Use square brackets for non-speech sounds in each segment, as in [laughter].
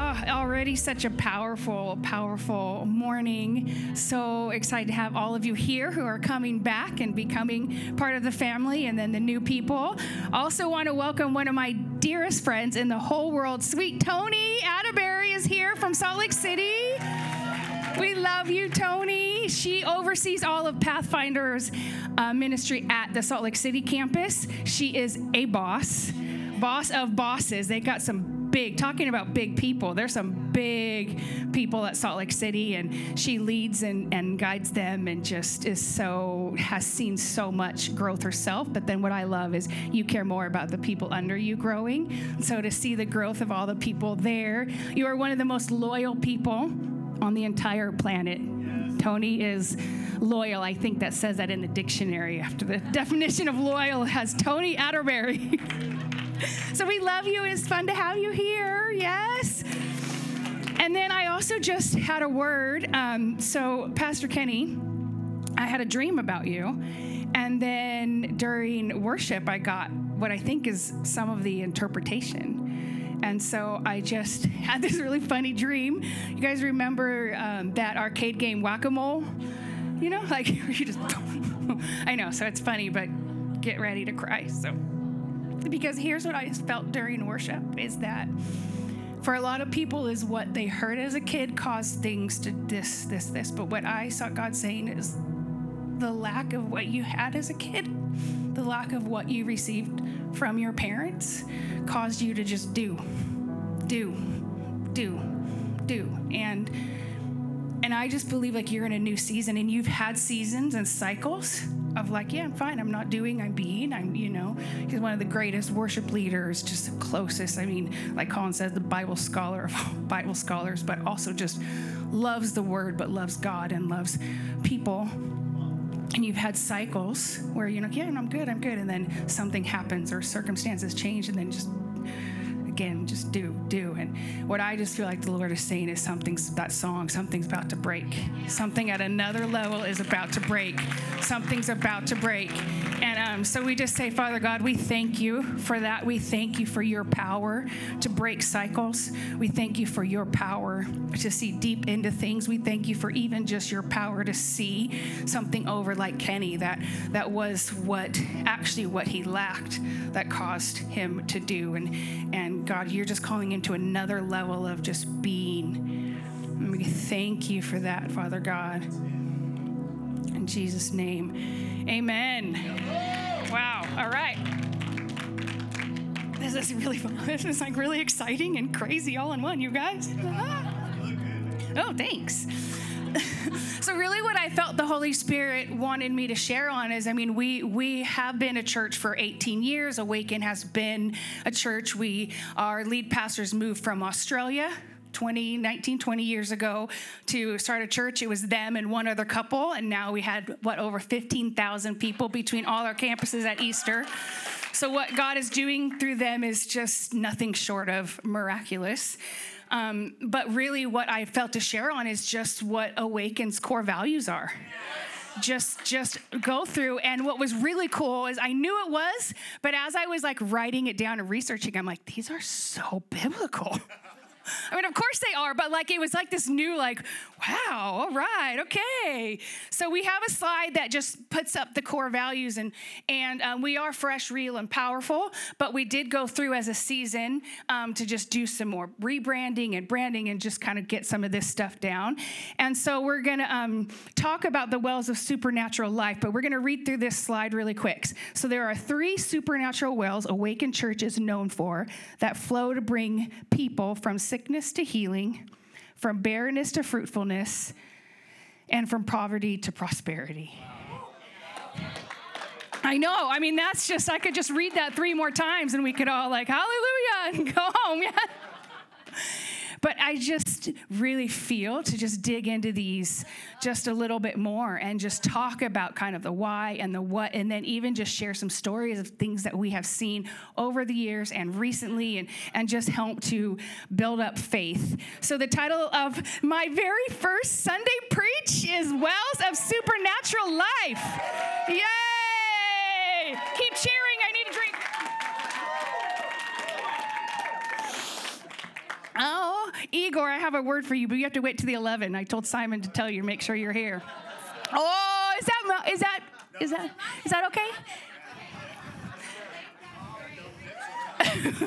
Already such a powerful, powerful morning. So excited to have all of you here who are coming back and becoming part of the family, and then the new people. Also, want to welcome one of my dearest friends in the whole world, sweet Tony Atterbury, is here from Salt Lake City. We love you, Tony. She oversees all of Pathfinder's uh, ministry at the Salt Lake City campus. She is a boss, boss of bosses. They got some big, talking about big people, there's some big people at Salt Lake City, and she leads and, and guides them and just is so, has seen so much growth herself. But then what I love is you care more about the people under you growing. So to see the growth of all the people there, you are one of the most loyal people on the entire planet. Tony is loyal. I think that says that in the dictionary after the [laughs] definition of loyal has Tony Atterbury. [laughs] so we love you. It's fun to have you here. Yes. And then I also just had a word. Um, so, Pastor Kenny, I had a dream about you. And then during worship, I got what I think is some of the interpretation. And so I just [laughs] had this really funny dream. You guys remember um, that arcade game Whack a Mole? You know, like [laughs] you just, [laughs] I know, so it's funny, but get ready to cry. So because here's what I felt during worship is that for a lot of people is what they heard as a kid caused things to this this this. But what i saw god saying is the lack of what you had as a kid the lack of what you received from your parents caused you to just do do do do. And and i just believe like you're in a new season and you've had seasons and cycles of like, yeah, I'm fine. I'm not doing, I'm being. I'm, you know, he's one of the greatest worship leaders, just the closest. I mean, like Colin says, the Bible scholar of [laughs] Bible scholars, but also just loves the word, but loves God and loves people. And you've had cycles where, you're like, yeah, I'm good, I'm good. And then something happens or circumstances change and then just just do, do. And what I just feel like the Lord is saying is something's that song, something's about to break. Something at another level is about to break. Something's about to break. And um, so we just say, Father God, we thank you for that. We thank you for your power to break cycles. We thank you for your power to see deep into things. We thank you for even just your power to see something over like Kenny that that was what actually what he lacked that caused him to do. And and God, you're just calling into another level of just being. And we thank you for that, Father God. In Jesus' name, amen. Wow, all right. This is really fun. [laughs] This is like really exciting and crazy all in one, you guys. [laughs] Oh, thanks. [laughs] so really what i felt the holy spirit wanted me to share on is i mean we we have been a church for 18 years. Awaken has been a church. We our lead pastors moved from australia 20 19 20 years ago to start a church. It was them and one other couple and now we had what over 15000 people between all our campuses at easter. So what god is doing through them is just nothing short of miraculous um, but really, what I felt to share on is just what Awaken's core values are. Just, just go through. And what was really cool is I knew it was, but as I was like writing it down and researching, I'm like, these are so biblical. [laughs] I mean, of course they are, but like it was like this new, like, wow, all right, okay. So we have a slide that just puts up the core values, and and um, we are fresh, real, and powerful. But we did go through as a season um, to just do some more rebranding and branding, and just kind of get some of this stuff down. And so we're gonna um, talk about the wells of supernatural life, but we're gonna read through this slide really quick. So there are three supernatural wells Awaken Church is known for that flow to bring people from sickness to healing, from barrenness to fruitfulness, and from poverty to prosperity. I know. I mean, that's just, I could just read that three more times and we could all, like, hallelujah, and go home. [laughs] Yeah. But I just really feel to just dig into these just a little bit more and just talk about kind of the why and the what, and then even just share some stories of things that we have seen over the years and recently, and, and just help to build up faith. So, the title of my very first Sunday preach is Wells of Supernatural Life. Yay! Keep cheering. I need a drink. Oh, Igor, I have a word for you, but you have to wait to the 11. I told Simon to tell you make sure you're here. Oh, is that is that is that is that okay? [laughs]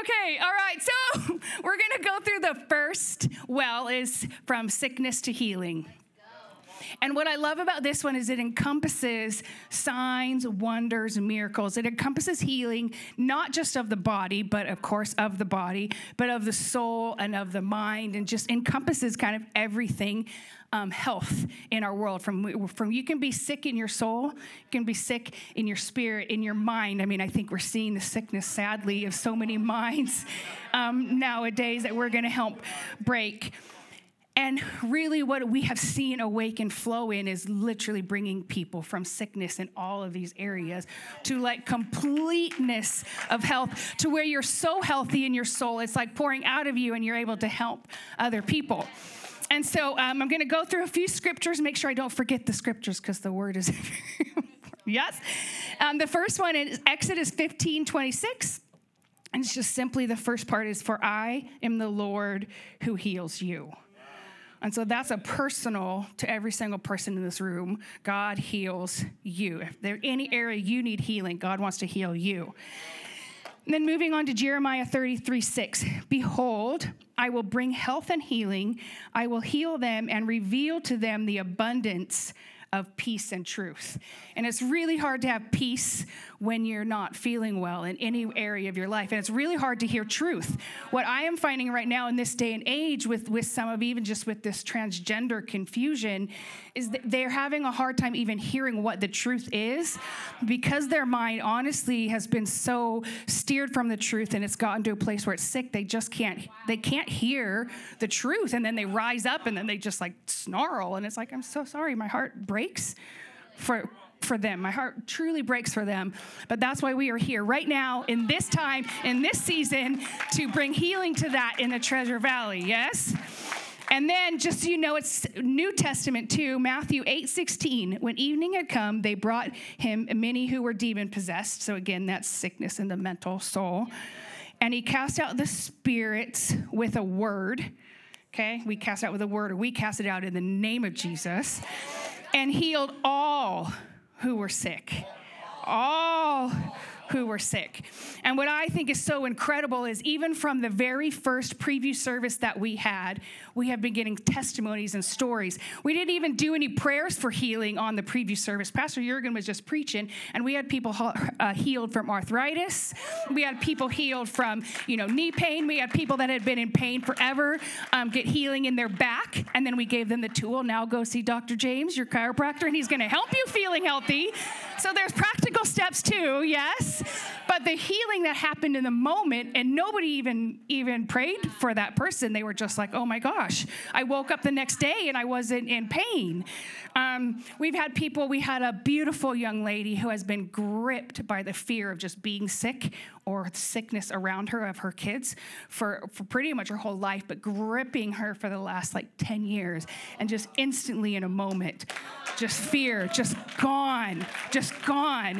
okay, all right. So [laughs] we're going to go through the first well is from sickness to healing. And what I love about this one is it encompasses signs, wonders, miracles. It encompasses healing, not just of the body, but of course of the body, but of the soul and of the mind, and just encompasses kind of everything. Um, health in our world. From from you can be sick in your soul, you can be sick in your spirit, in your mind. I mean, I think we're seeing the sickness, sadly, of so many [laughs] minds um, nowadays that we're going to help break. And really, what we have seen Awaken flow in is literally bringing people from sickness in all of these areas to like completeness of health, to where you're so healthy in your soul, it's like pouring out of you and you're able to help other people. And so um, I'm going to go through a few scriptures, make sure I don't forget the scriptures because the word is [laughs] yes. Um, the first one is Exodus 15 26. And it's just simply the first part is, For I am the Lord who heals you. And so that's a personal to every single person in this room. God heals you. If there's any area you need healing, God wants to heal you. And then moving on to Jeremiah 33 6. Behold, I will bring health and healing. I will heal them and reveal to them the abundance of peace and truth. And it's really hard to have peace when you're not feeling well in any area of your life. And it's really hard to hear truth. What I am finding right now in this day and age with, with some of even just with this transgender confusion is that they're having a hard time even hearing what the truth is because their mind honestly has been so steered from the truth and it's gotten to a place where it's sick they just can't they can't hear the truth and then they rise up and then they just like snarl and it's like I'm so sorry my heart breaks for for them. My heart truly breaks for them. But that's why we are here right now in this time, in this season, to bring healing to that in the Treasure Valley. Yes? And then, just so you know, it's New Testament too, Matthew 8 16. When evening had come, they brought him many who were demon possessed. So, again, that's sickness in the mental soul. And he cast out the spirits with a word. Okay, we cast out with a word, or we cast it out in the name of Jesus, and healed all who were sick. All who were sick. And what I think is so incredible is even from the very first preview service that we had, we have been getting testimonies and stories. We didn't even do any prayers for healing on the preview service. Pastor Jurgen was just preaching, and we had people uh, healed from arthritis. We had people healed from, you know, knee pain. We had people that had been in pain forever um, get healing in their back, and then we gave them the tool. Now go see Dr. James, your chiropractor, and he's going to help you feeling healthy. So there's practical steps too, yes. But the healing that happened in the moment, and nobody even even prayed for that person. They were just like, "Oh my gosh!" I woke up the next day and I wasn't in pain. Um, we've had people. We had a beautiful young lady who has been gripped by the fear of just being sick or sickness around her of her kids for, for pretty much her whole life, but gripping her for the last like 10 years. And just instantly in a moment, just fear, just gone, just gone.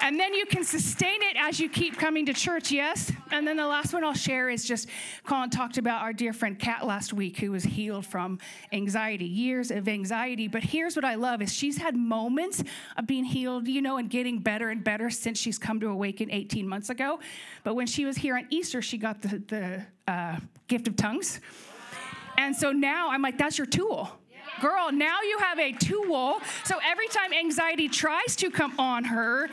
And then you can sustain it as you keep coming to church, yes? And then the last one I'll share is just Colin talked about our dear friend Kat last week who was healed from anxiety, years of anxiety. But here's what I love is she's had moments of being healed, you know, and getting better and better since she's come to Awaken 18 months ago. But when she was here on Easter, she got the, the uh, gift of tongues. And so now I'm like, that's your tool. Girl, now you have a tool. So every time anxiety tries to come on her,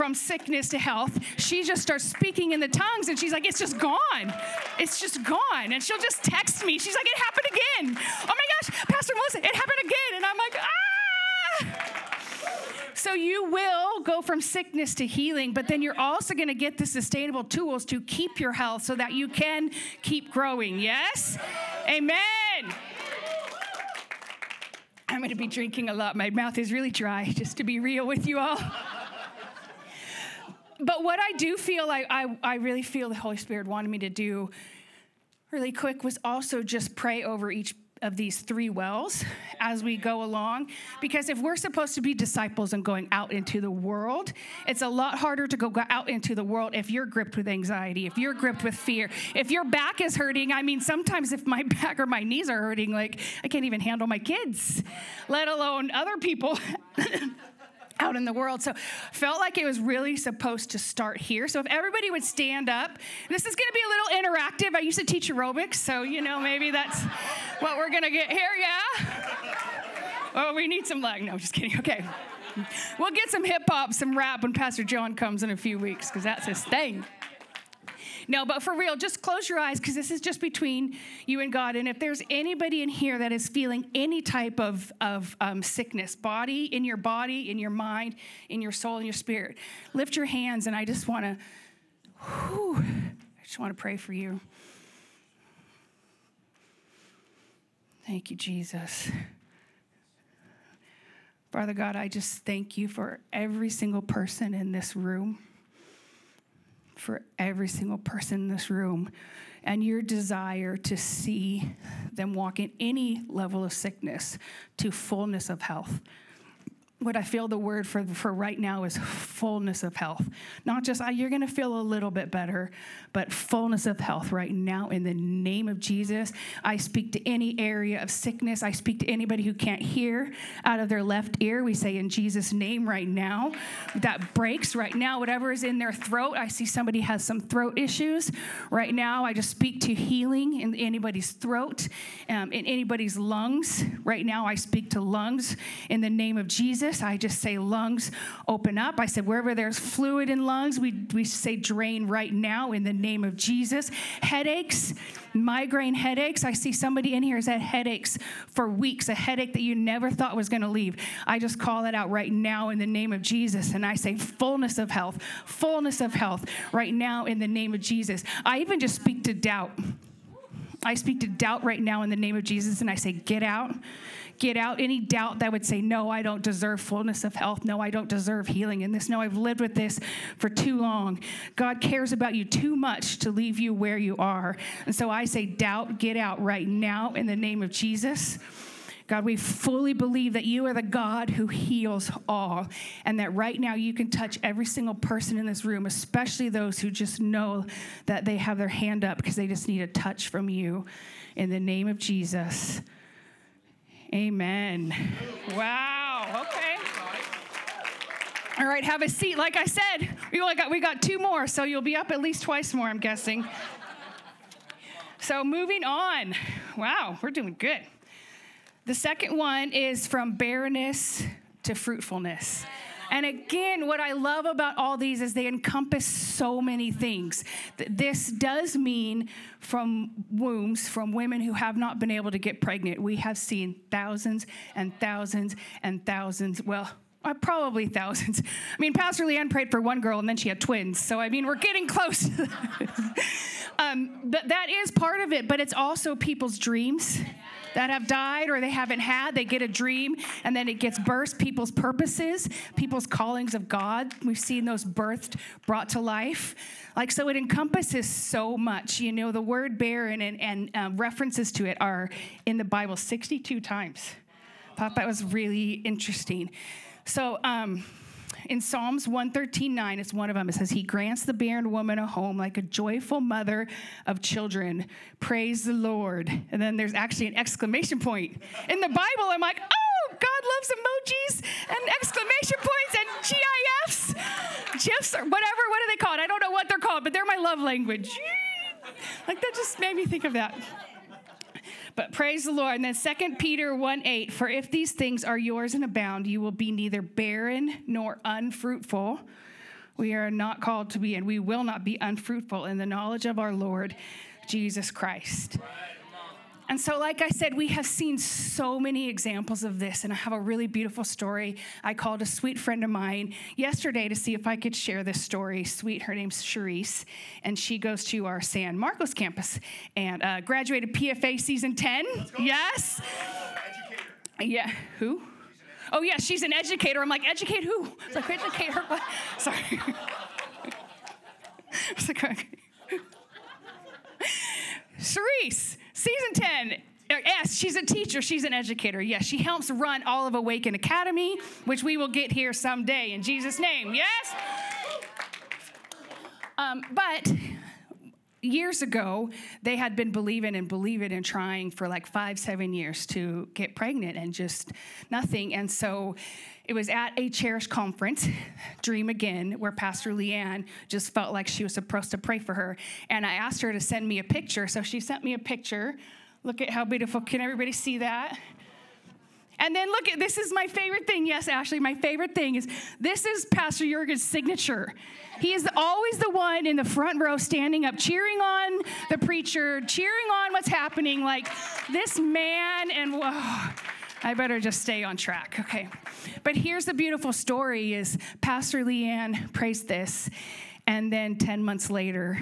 from sickness to health, she just starts speaking in the tongues and she's like, it's just gone. It's just gone. And she'll just text me. She's like, it happened again. Oh my gosh, Pastor Melissa, it happened again. And I'm like, ah. So you will go from sickness to healing, but then you're also going to get the sustainable tools to keep your health so that you can keep growing. Yes? Amen. I'm going to be drinking a lot. My mouth is really dry, [laughs] just to be real with you all. [laughs] but what I do feel like I, I really feel the Holy Spirit wanted me to do really quick was also just pray over each of these three wells as we go along. Because if we're supposed to be disciples and going out into the world, it's a lot harder to go out into the world if you're gripped with anxiety, if you're gripped with fear, if your back is hurting. I mean, sometimes if my [laughs] back or my knees are hurting, like I can't even handle my kids, let alone other people. [laughs] out in the world. So felt like it was really supposed to start here. So if everybody would stand up, this is going to be a little interactive. I used to teach aerobics, so you know maybe that's what we're going to get here. Yeah. Oh, we need some leg. No, just kidding. Okay. We'll get some hip hop, some rap when Pastor John comes in a few weeks because that's his thing. No, but for real, just close your eyes because this is just between you and God. And if there's anybody in here that is feeling any type of, of um, sickness, body, in your body, in your mind, in your soul, in your spirit, lift your hands and I just want to, I just want to pray for you. Thank you, Jesus. Father God, I just thank you for every single person in this room for every single person in this room and your desire to see them walk in any level of sickness to fullness of health what I feel the word for, for right now is fullness of health. Not just, oh, you're going to feel a little bit better, but fullness of health right now in the name of Jesus. I speak to any area of sickness. I speak to anybody who can't hear out of their left ear. We say in Jesus' name right now. That breaks right now. Whatever is in their throat, I see somebody has some throat issues. Right now, I just speak to healing in anybody's throat, um, in anybody's lungs. Right now, I speak to lungs in the name of Jesus. I just say lungs open up. I said wherever there's fluid in lungs, we, we say drain right now in the name of Jesus. Headaches, migraine headaches. I see somebody in here has had headaches for weeks, a headache that you never thought was going to leave. I just call it out right now in the name of Jesus. And I say fullness of health, fullness of health right now in the name of Jesus. I even just speak to doubt. I speak to doubt right now in the name of Jesus and I say, get out get out any doubt that would say, No, I don't deserve fullness of health. No, I don't deserve healing in this. No, I've lived with this for too long. God cares about you too much to leave you where you are. And so I say, Doubt, get out right now in the name of Jesus. God, we fully believe that you are the God who heals all, and that right now you can touch every single person in this room, especially those who just know that they have their hand up because they just need a touch from you. In the name of Jesus. Amen. Wow. Okay. All right, have a seat. Like I said, we only got we got two more, so you'll be up at least twice more, I'm guessing. So moving on. Wow, we're doing good. The second one is from barrenness to fruitfulness. And again, what I love about all these is they encompass so many things. This does mean from wombs, from women who have not been able to get pregnant. We have seen thousands and thousands and thousands. Well, uh, probably thousands. I mean, Pastor Leanne prayed for one girl and then she had twins. So, I mean, we're getting close. [laughs] um, but that is part of it, but it's also people's dreams that have died or they haven't had. They get a dream and then it gets burst. People's purposes, people's callings of God. We've seen those birthed, brought to life. Like, so it encompasses so much. You know, the word barren and, and uh, references to it are in the Bible 62 times. I thought that was really interesting. So, um, in Psalms 113:9, it's one of them. It says, He grants the barren woman a home like a joyful mother of children. Praise the Lord. And then there's actually an exclamation point. In the Bible, I'm like, oh, God loves emojis and exclamation points and GIFs, GIFs, or whatever. What are they called? I don't know what they're called, but they're my love language. Like that just made me think of that. But praise the Lord. And then 2 Peter 1 8, for if these things are yours and abound, you will be neither barren nor unfruitful. We are not called to be, and we will not be unfruitful in the knowledge of our Lord Jesus Christ. And so, like I said, we have seen so many examples of this. And I have a really beautiful story. I called a sweet friend of mine yesterday to see if I could share this story. Sweet, her name's Charisse, and she goes to our San Marcos campus and uh, graduated PFA season 10. Yes. Yeah. Who? Oh, yeah, she's an educator. I'm like, educate who? I was like, educate her. What? [laughs] Sorry. [laughs] I was like, okay. [laughs] Cerise, season 10. Uh, yes, she's a teacher. She's an educator. Yes, she helps run all of Awaken Academy, which we will get here someday in Jesus' name. Yes? Um, but years ago, they had been believing and believing and trying for like five, seven years to get pregnant and just nothing. And so it was at a Cherish conference, [laughs] Dream Again, where Pastor Leanne just felt like she was supposed to pray for her. And I asked her to send me a picture. So she sent me a picture. Look at how beautiful. Can everybody see that? And then look at this is my favorite thing. Yes, Ashley, my favorite thing is this is Pastor Jurgen's signature. He is always the one in the front row standing up, cheering on the preacher, cheering on what's happening. Like this man, and whoa, I better just stay on track. Okay. But here's the beautiful story is Pastor Leanne prays this, and then 10 months later,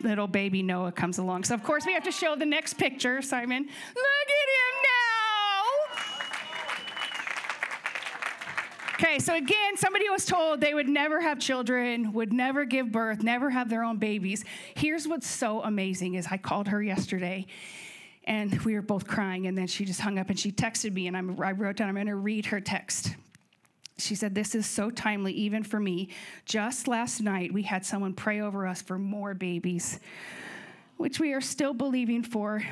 little baby Noah comes along. So of course we have to show the next picture, Simon. Look at him now. Okay, so again, somebody was told they would never have children, would never give birth, never have their own babies. Here's what's so amazing is I called her yesterday and we were both crying and then she just hung up and she texted me and I'm, I wrote down, I'm going to read her text. She said, This is so timely, even for me. Just last night, we had someone pray over us for more babies, which we are still believing for.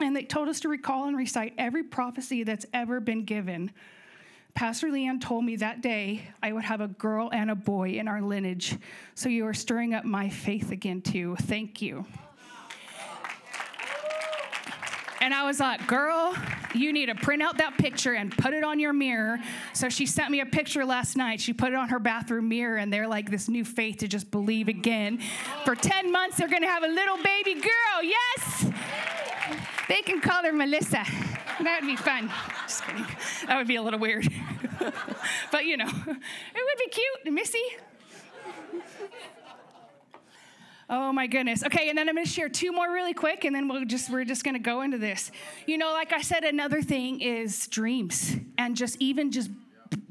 And they told us to recall and recite every prophecy that's ever been given Pastor Leanne told me that day I would have a girl and a boy in our lineage. So you are stirring up my faith again, too. Thank you. And I was like, girl, you need to print out that picture and put it on your mirror. So she sent me a picture last night. She put it on her bathroom mirror, and they're like this new faith to just believe again. For 10 months, they're going to have a little baby girl. Yes! They can call her Melissa. That would be fun. Just kidding. That would be a little weird. [laughs] but you know, it would be cute. Missy. Oh my goodness. Okay, and then I'm going to share two more really quick, and then we'll just we're just going to go into this. You know, like I said, another thing is dreams, and just even just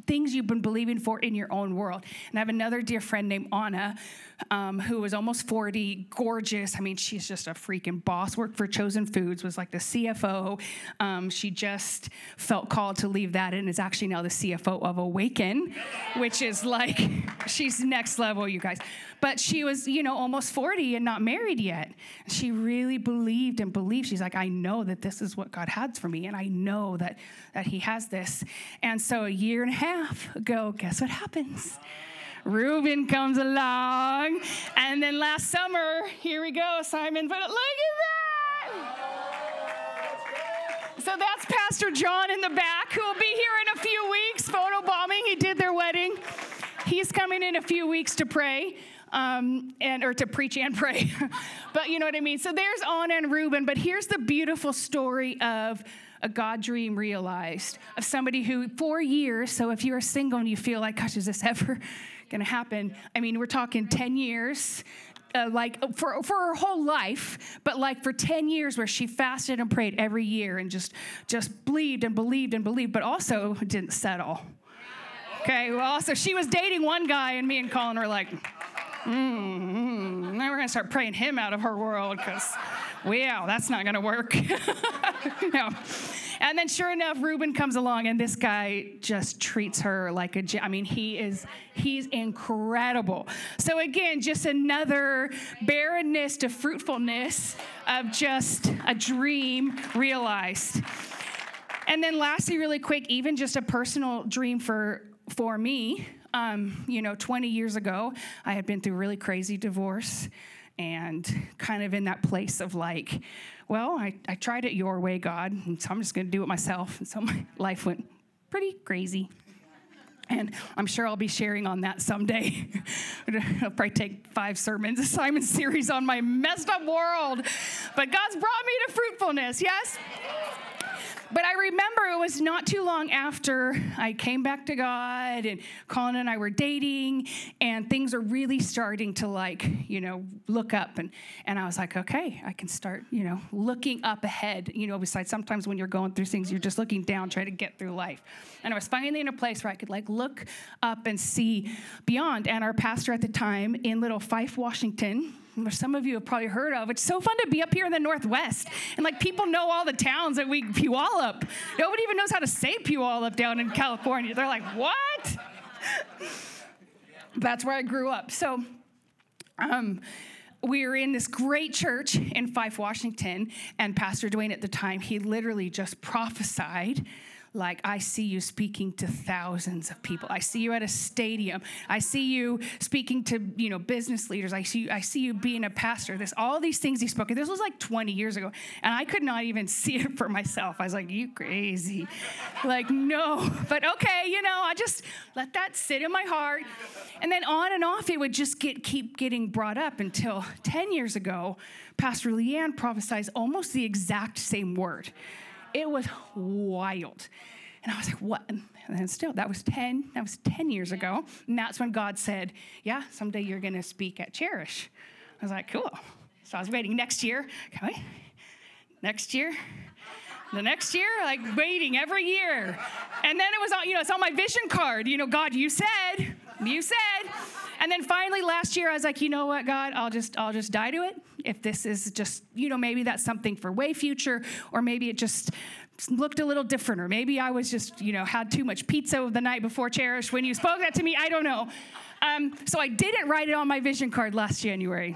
things you've been believing for in your own world. And I have another dear friend named Anna um, who was almost 40, gorgeous. I mean, she's just a freaking boss. Worked for Chosen Foods, was like the CFO. Um, she just felt called to leave that and is actually now the CFO of Awaken, which is like, she's next level, you guys. But she was, you know, almost 40 and not married yet. She really believed and believed. She's like, I know that this is what God has for me, and I know that, that He has this. And so a year and a half ago, guess what happens? Reuben comes along. And then last summer, here we go, Simon, but look at that. So that's Pastor John in the back who will be here in a few weeks, photo bombing. He did their wedding. He's coming in a few weeks to pray. Um, and or to preach and pray, [laughs] but you know what I mean. So there's Anna and Reuben, but here's the beautiful story of a God dream realized of somebody who, for years. So if you're single and you feel like, gosh, is this ever going to happen. I mean, we're talking 10 years. Uh, like for, for her whole life, but like for 10 years where she fasted and prayed every year and just just believed and believed and believed, but also didn't settle. Okay, well, also she was dating one guy, and me and Colin were like, mm, now we're gonna start praying him out of her world because, wow, that's not gonna work. [laughs] no. And then sure enough, Reuben comes along and this guy just treats her like a, I mean, he is, he's incredible. So again, just another barrenness to fruitfulness of just a dream realized. And then lastly, really quick, even just a personal dream for, for me. Um, you know, 20 years ago, I had been through a really crazy divorce and kind of in that place of like, well, I, I tried it your way, God, and so I'm just going to do it myself. And so [laughs] my life went pretty crazy. And I'm sure I'll be sharing on that someday. [laughs] I'll probably take five sermons, a Simon series on my messed up world. But God's brought me to fruitfulness, yes? But I remember it was not too long after I came back to God and Colin and I were dating and things are really starting to like, you know, look up and and I was like, okay, I can start, you know, looking up ahead. You know, besides sometimes when you're going through things, you're just looking down, trying to get through life. And I was finally in a place where I could like look up and see beyond. And our pastor at the time in Little Fife, Washington, which some of you have probably heard of. It's so fun to be up here in the Northwest. And like people know all the towns that we Puyallup. Nobody even knows how to say Puyallup down in California. They're like, what? [laughs] That's where I grew up. So, um, we were in this great church in Fife, Washington, and Pastor Dwayne at the time, he literally just prophesied like I see you speaking to thousands of people. I see you at a stadium. I see you speaking to, you know, business leaders. I see you, I see you being a pastor. This all these things he spoke. This was like 20 years ago. And I could not even see it for myself. I was like, you crazy. like, no. But okay, you know, I just let that sit in my heart. And then on and off it would just get keep getting brought up until 10 years ago, Pastor Leanne prophesied almost the exact same word. It was wild. And I was like, what? And then still, that was 10, that was 10 years ago. And that's when God said, yeah, someday you're going to speak at Cherish. I was like, cool. So I was waiting next year. Okay. Next year. The next year, like waiting every year. And then it was on, you know, it's on my vision card. You know, God, you said, you said. And then finally last year, I was like, you know what, God, I'll just I'll just die to it. If this is just, you know, maybe that's something for way future, or maybe it just looked a little different, or maybe I was just, you know, had too much pizza the night before Cherish when you spoke that to me. I don't know. Um, so I didn't write it on my vision card last January.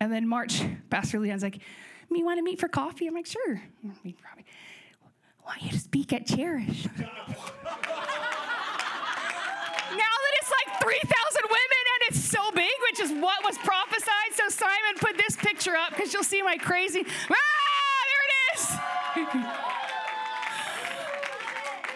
And then March, Pastor Leanne's like, me want to meet for coffee? I'm like, sure. I want you to speak at Cherish. [laughs] Now that it's like 3,000 women it's so big, which is what was prophesied. So Simon put this picture up because you'll see my crazy. Ah, there it is. [laughs]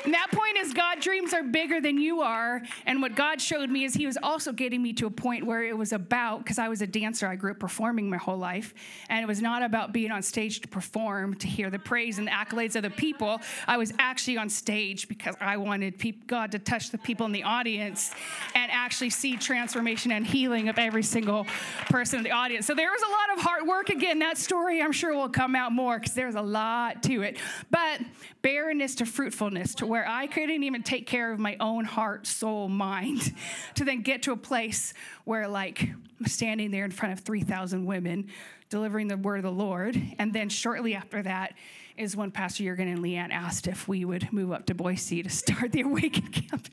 And that point is God dreams are bigger than you are. And what God showed me is He was also getting me to a point where it was about, because I was a dancer, I grew up performing my whole life. And it was not about being on stage to perform, to hear the praise and the accolades of the people. I was actually on stage because I wanted God to touch the people in the audience and actually see transformation and healing of every single person in the audience. So there was a lot of hard work. Again, that story I'm sure will come out more because there's a lot to it. But barrenness to fruitfulness, to where I couldn't even take care of my own heart, soul, mind, [laughs] to then get to a place where, like, I'm standing there in front of 3,000 women delivering the word of the Lord. And then shortly after that is when Pastor Jurgen and Leanne asked if we would move up to Boise to start the [laughs] Awaken campus.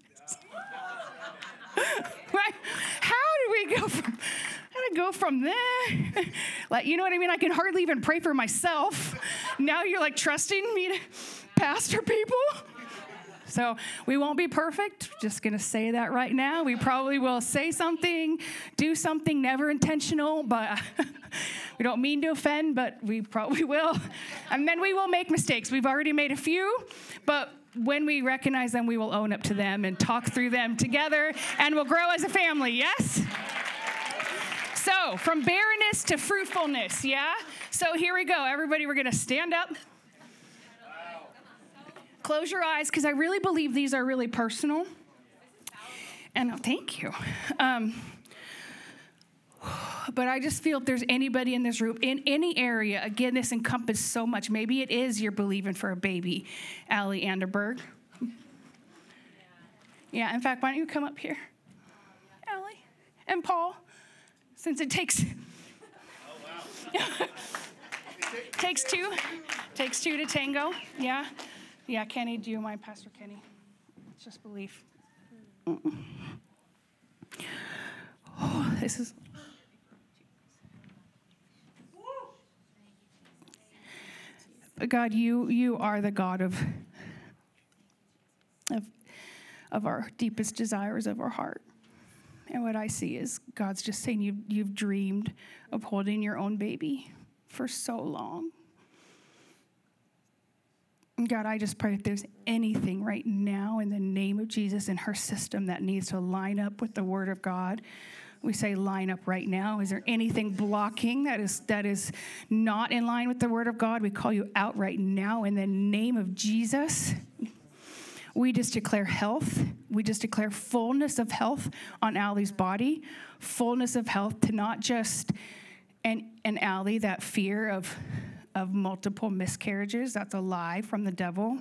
[laughs] How do we go from how go from there? like, you know what I mean? I can hardly even pray for myself. Now you're like trusting me to pastor people? So we won't be perfect. Just going to say that right now. We probably will say something, do something never intentional, but [laughs] we don't mean to offend, but we probably will. And then we will make mistakes. We've already made a few, but when we recognize them, we will own up to them and talk through them together, and we'll grow as a family, yes? So, from barrenness to fruitfulness, yeah? So, here we go. Everybody, we're to stand up. Close your eyes because I really believe these are really personal. And oh, thank you. Um, but I just feel if there's anybody in this room, in any area, again, this encompasses so much. Maybe it is you're believing for a baby, Allie Anderberg. Yeah, in fact, why don't you come up here, Allie and Paul, since it takes. Oh, [laughs] wow. takes two, takes two to tango. Yeah. Yeah, Kenny, do you mind, Pastor Kenny? It's just belief. Oh, this is. God, you you are the God of of of our deepest desires of our heart. And what I see is God's just saying you you've dreamed of holding your own baby for so long. God, I just pray if there's anything right now in the name of Jesus in her system that needs to line up with the word of God, we say line up right now. Is there anything blocking that is that is not in line with the word of God? We call you out right now in the name of Jesus. We just declare health. We just declare fullness of health on Allie's body, fullness of health to not just an, an Allie, that fear of, of multiple miscarriages. That's a lie from the devil.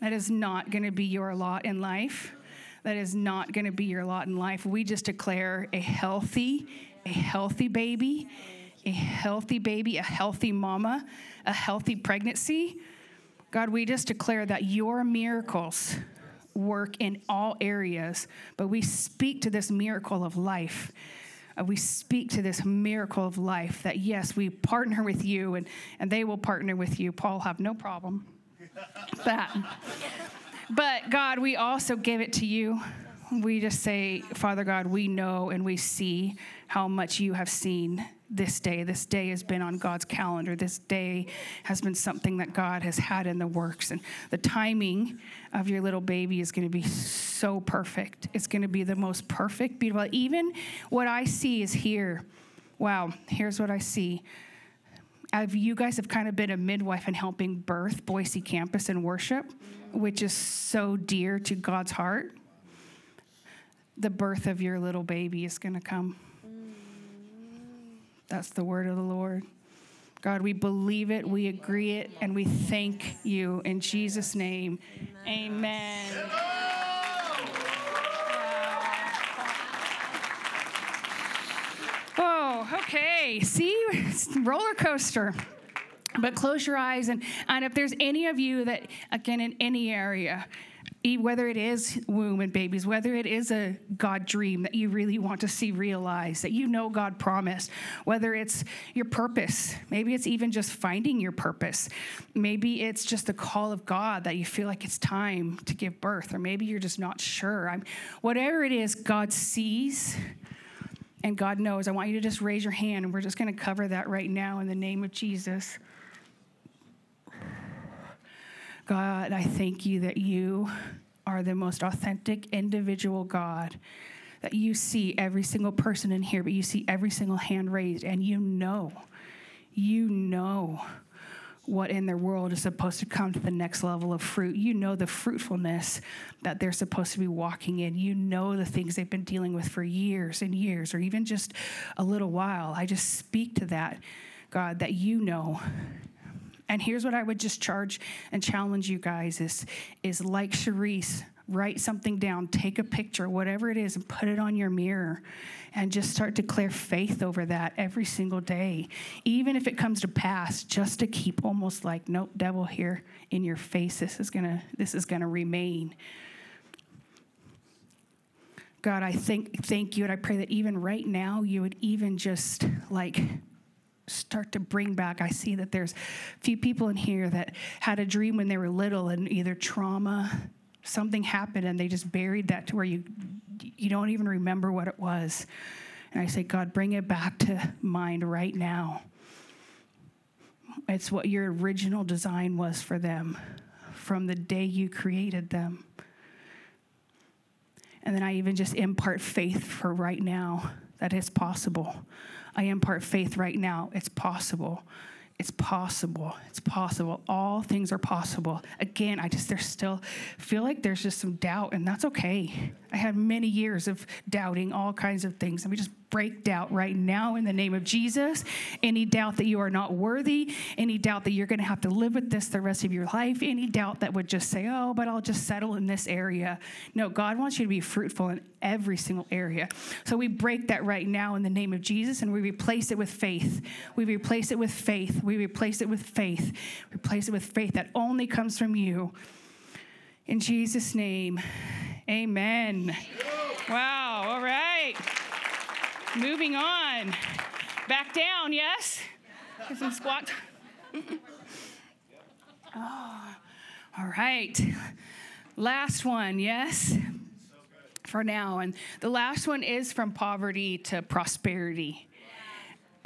That is not going to be your lot in life. That is not going to be your lot in life. We just declare a healthy, a healthy baby, a healthy baby, a healthy mama, a healthy pregnancy. God, we just declare that your miracles work in all areas, but we speak to this miracle of life. Uh, we speak to this miracle of life that yes, we partner with you and, and they will partner with you. Paul have no problem that. But God, we also give it to you. We just say, Father God, we know and we see how much you have seen this day. This day has been on God's calendar. This day has been something that God has had in the works. And the timing of your little baby is going to be so perfect. It's going to be the most perfect, beautiful. Even what I see is here. Wow, here's what I see. Have you guys have kind of been a midwife and helping birth Boise campus and worship, which is so dear to God's heart. The birth of your little baby is going to come. That's the word of the Lord. God, we believe it, we agree it, and we thank you in Jesus' name. Amen. Oh, okay. See, roller coaster. But close your eyes, and, and if there's any of you that, again, in any area, whether it is womb and babies, whether it is a God dream that you really want to see realized, that you know God promised, whether it's your purpose, maybe it's even just finding your purpose, maybe it's just the call of God that you feel like it's time to give birth, or maybe you're just not sure. I'm, whatever it is, God sees and God knows. I want you to just raise your hand, and we're just going to cover that right now in the name of Jesus. God, I thank you that you are the most authentic individual God, that you see every single person in here, but you see every single hand raised, and you know, you know what in their world is supposed to come to the next level of fruit. You know the fruitfulness that they're supposed to be walking in. You know the things they've been dealing with for years and years, or even just a little while. I just speak to that, God, that you know and here's what I would just charge and challenge you guys is, is like Cherise, write something down, take a picture, whatever it is, and put it on your mirror and just start to declare faith over that every single day. Even if it comes to pass, just to keep almost like, nope, devil here in your face, this is gonna, this is gonna remain. God, I thank thank you, and I pray that even right now you would even just like start to bring back. I see that there's a few people in here that had a dream when they were little and either trauma, something happened and they just buried that to where you you don't even remember what it was. And I say, God, bring it back to mind right now. It's what your original design was for them from the day you created them. And then I even just impart faith for right now that it's possible. I impart faith right now. It's possible. It's possible. It's possible. All things are possible. Again, I just, there's still, feel like there's just some doubt, and that's okay. I had many years of doubting all kinds of things, and we just break doubt right now in the name of Jesus. Any doubt that you are not worthy, any doubt that you're going to have to live with this the rest of your life, any doubt that would just say, oh, but I'll just settle in this area. No, God wants you to be fruitful in every single area. So we break that right now in the name of Jesus and we replace it with faith. We replace it with faith. We replace it with faith. Replace it with faith that only comes from you. In Jesus' name, amen. Wow, all right. Moving on. Back down, yes? Get some squats. [laughs] oh, all right. Last one, yes? For now. And the last one is from poverty to prosperity.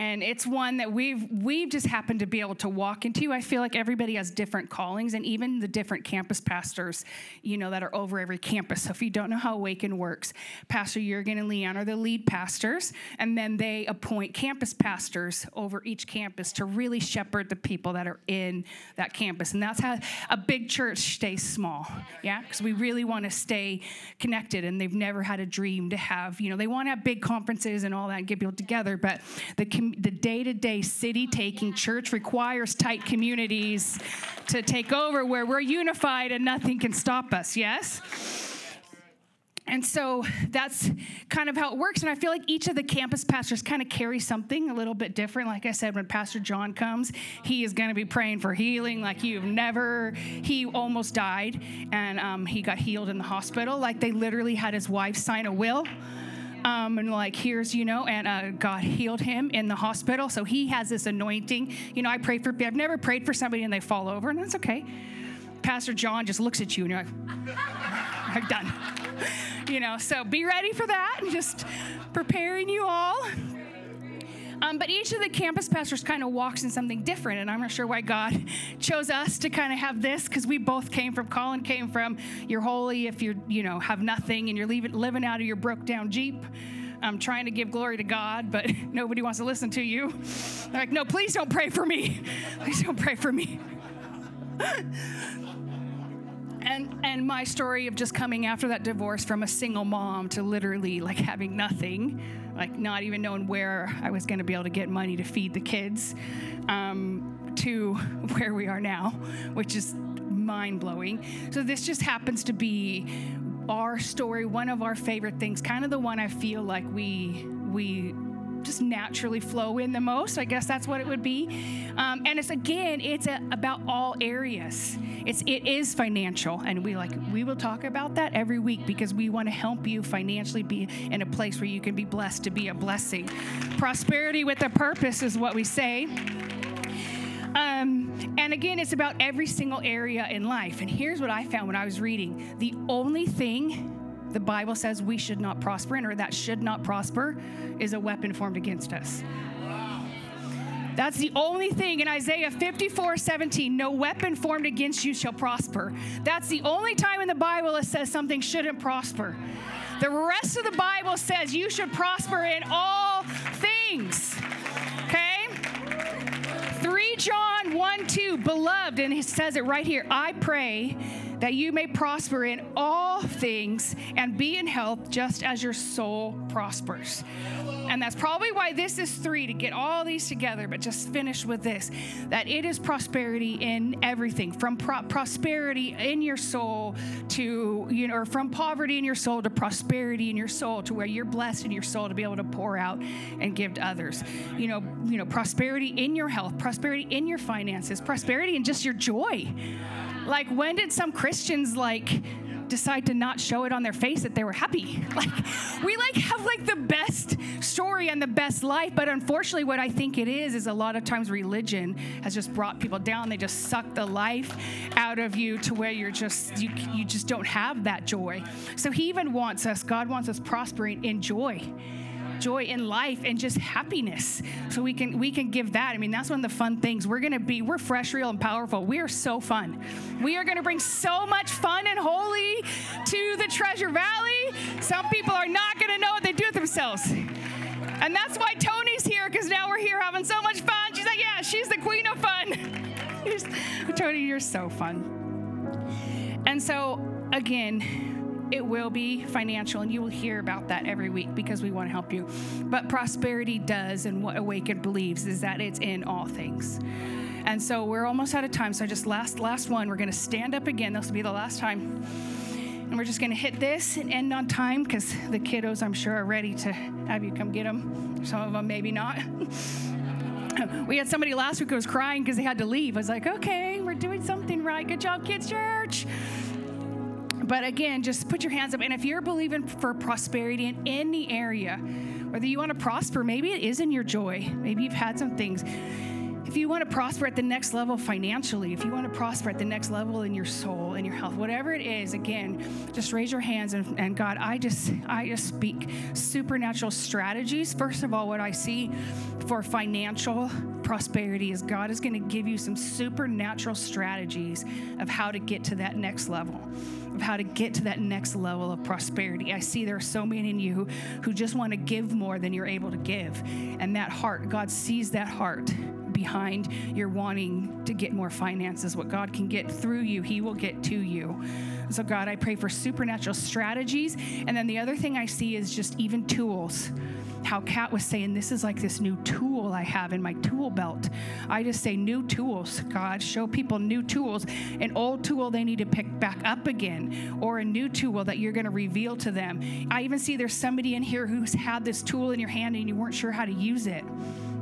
And it's one that we've we've just happened to be able to walk into. I feel like everybody has different callings, and even the different campus pastors, you know, that are over every campus. So if you don't know how Awaken works, Pastor Jurgen and Leanne are the lead pastors, and then they appoint campus pastors over each campus to really shepherd the people that are in that campus, and that's how a big church stays small. Yeah, because we really want to stay connected, and they've never had a dream to have, you know, they want to have big conferences and all that and get people together, but the the day to day city taking church requires tight communities to take over where we're unified and nothing can stop us, yes? And so that's kind of how it works. And I feel like each of the campus pastors kind of carry something a little bit different. Like I said, when Pastor John comes, he is going to be praying for healing like you've never. He almost died and um, he got healed in the hospital. Like they literally had his wife sign a will um, and like here's you know and uh, god healed him in the hospital. So he has this anointing. You know i pray for i've never prayed for somebody and they fall over and that's okay. Pastor john just looks at you and you're like [laughs] i'm done. [laughs] You know so be ready for that. And just preparing you all um, but each of the campus pastors kind of walks in something different, and I'm not sure why God [laughs] chose us to kind of have this because we both came from. Colin came from you're holy if you're you know have nothing and you're leaving, living out of your broke down Jeep. I'm trying to give glory to God, but [laughs] nobody wants to listen to you. They're like, no, please don't pray for me. [laughs] Please don't pray for me. And and my story of just coming after that divorce from a single mom to literally like having nothing like not even knowing where i was going to be able to get money to feed the kids um, to [laughs] where we are now which is mind-blowing. So this just happens to be our story one of our favorite things kind of the one i feel like we we just naturally flow in the most. I guess that's what it would be. Um, and it's again, it's a, about all areas. It's it is financial, and we like we will talk about that every week because we want to help you financially be in a place where you can be blessed to be a blessing. Prosperity with a purpose is what we say. Um, and again, it's about every single area in life. And here's what I found when I was reading the only thing the Bible says we should not prosper in or that should not prosper is a weapon formed against us. That's the only thing in Isaiah 54 17. No weapon formed against you shall prosper. That's the only time in the Bible it says something shouldn't prosper. The rest of the Bible says you should prosper in all things. Okay? 3 John 1 2, beloved, and he says it right here I pray that you may prosper in all things and be in health just as your soul prospers. And that's probably why this is three to get all these together, but just finish with this that it is prosperity in everything from pro- prosperity in your soul to, you know, or from poverty in your soul to prosperity in your soul to where you're blessed in your soul to be able to pour out and give to others. You know, you know, prosperity in your health, prosperity in your finances, prosperity in just your joy. Like, when did some Christians like decide to not show it on their face that they were happy? [laughs] Like, we like have like the best story and the best life, but unfortunately, what I think it is is a lot of times religion has just brought people down. They just suck the life out of you to where you're just you you just don't have that joy. So He even wants us. God wants us prospering in joy joy in life and just happiness. So we can we can give that. I mean, that's one of the fun things. We're gonna be, we're fresh, real, and powerful. We are so fun. We are gonna bring so much fun and holy to the Treasure Valley. Some people are not gonna know what they do with themselves. And that's why Tony's here, because now we're here having so much fun. She's like, yeah, she's the queen of fun. [laughs] Tony, you're so fun. And so, again, it will be financial, and you will hear about that every week because we want to help you. But prosperity does, and what Awaken believes is that it's in all things. And so we're almost out of time. So just last last one, we're going to stand up again. This will be the last time. And we're just going to hit this and end on time because the kiddos, I'm sure, are ready to have you come get them. Some of them, maybe not. [laughs] we had somebody last week who was crying because they had to leave. I was like, okay, we're doing something right. Good job, kids' church. But again, just put your hands up. And if you're believing for prosperity in any area, whether you want to prosper, maybe it is in your joy, maybe you've had some things. if you want to prosper at the next level financially, if you want to prosper at the next level in your soul, in your health, whatever it is, again, just raise your hands and, and God, I just I just speak supernatural strategies. First of all, what I see for financial prosperity is God is going to give you some supernatural strategies of how to get to that next level of how to get to that next level of prosperity. I see there are so many in you who, just want to give more than you're able to give. And that heart, God sees that heart behind your wanting to get more finances. What God can get through you, He will get to you. So, God, I pray for supernatural strategies. And then the other thing I see is just even tools how Kat was saying, this is like this new tool I have in my tool belt. I just say new tools, God. Show people new tools. An old tool they need to pick back up again, or a new tool that you're going to reveal to them. I even see there's somebody in here who's had this tool in your hand and you weren't sure how to use it.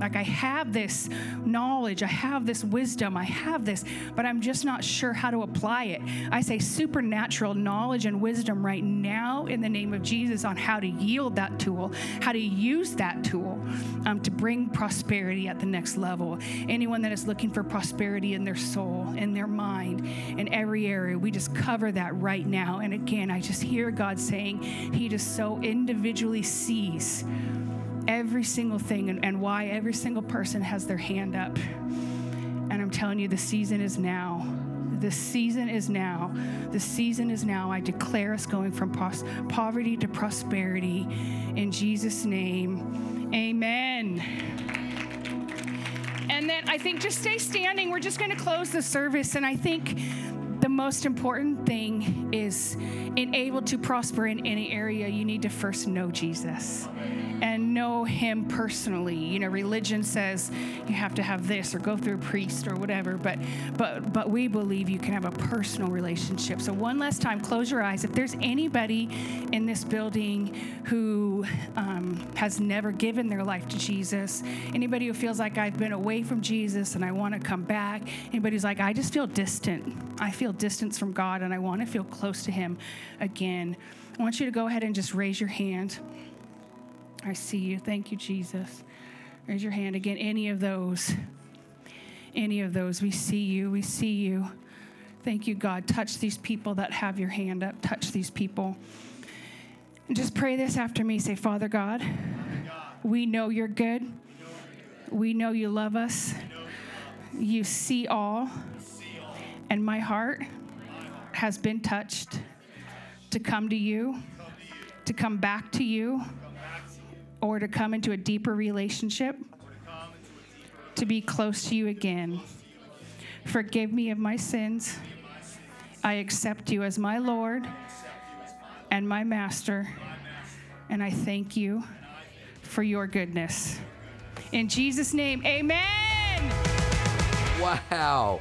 Like, I have this knowledge, I have this wisdom, I have this, but I'm just not sure how to apply it. I say supernatural knowledge and wisdom right now in the name of Jesus on how to yield that tool, how to use that tool um, to bring prosperity at the next level. Anyone that is looking for prosperity in their soul, in their mind, in every area, we just cover that right now. And again, I just hear God saying, He just so individually sees every single thing and, and why every single person has their hand up. And I'm telling you, the season is now. The season is now. The season is now. I declare us going from pos- poverty to prosperity. In Jesus' name, amen. And then I think just stay standing. We're just going to close the service. And I think most important thing is in able to prosper in any area, you need to first know Jesus and know him personally. You know, religion says you have to have this or go through a priest or whatever, but but but we believe you can have a personal relationship. So one last time, close your eyes. If there's anybody in this building who um, has never given their life to Jesus, anybody who feels like I've been away from Jesus and I want to come back, anybody who's like I just feel distant. I feel distance from God and I want to feel close to Him again. I want you to go ahead and just raise your hand. I see you. Thank you, Jesus. Raise your hand again. Any of those. Any of those. We see you. We see you. Thank you, God. Touch these people that have your hand up. Touch these people. And just pray this after me. Say, Father God, we know you're good. We know you love us. You see all. And my heart has been touched to come to you, to come back to you or to come into a deeper relationship, to be close to you again. Forgive me of my sins. I accept you as my Lord and my Master, and I thank you for your goodness. In Jesus' name, amen. Wow,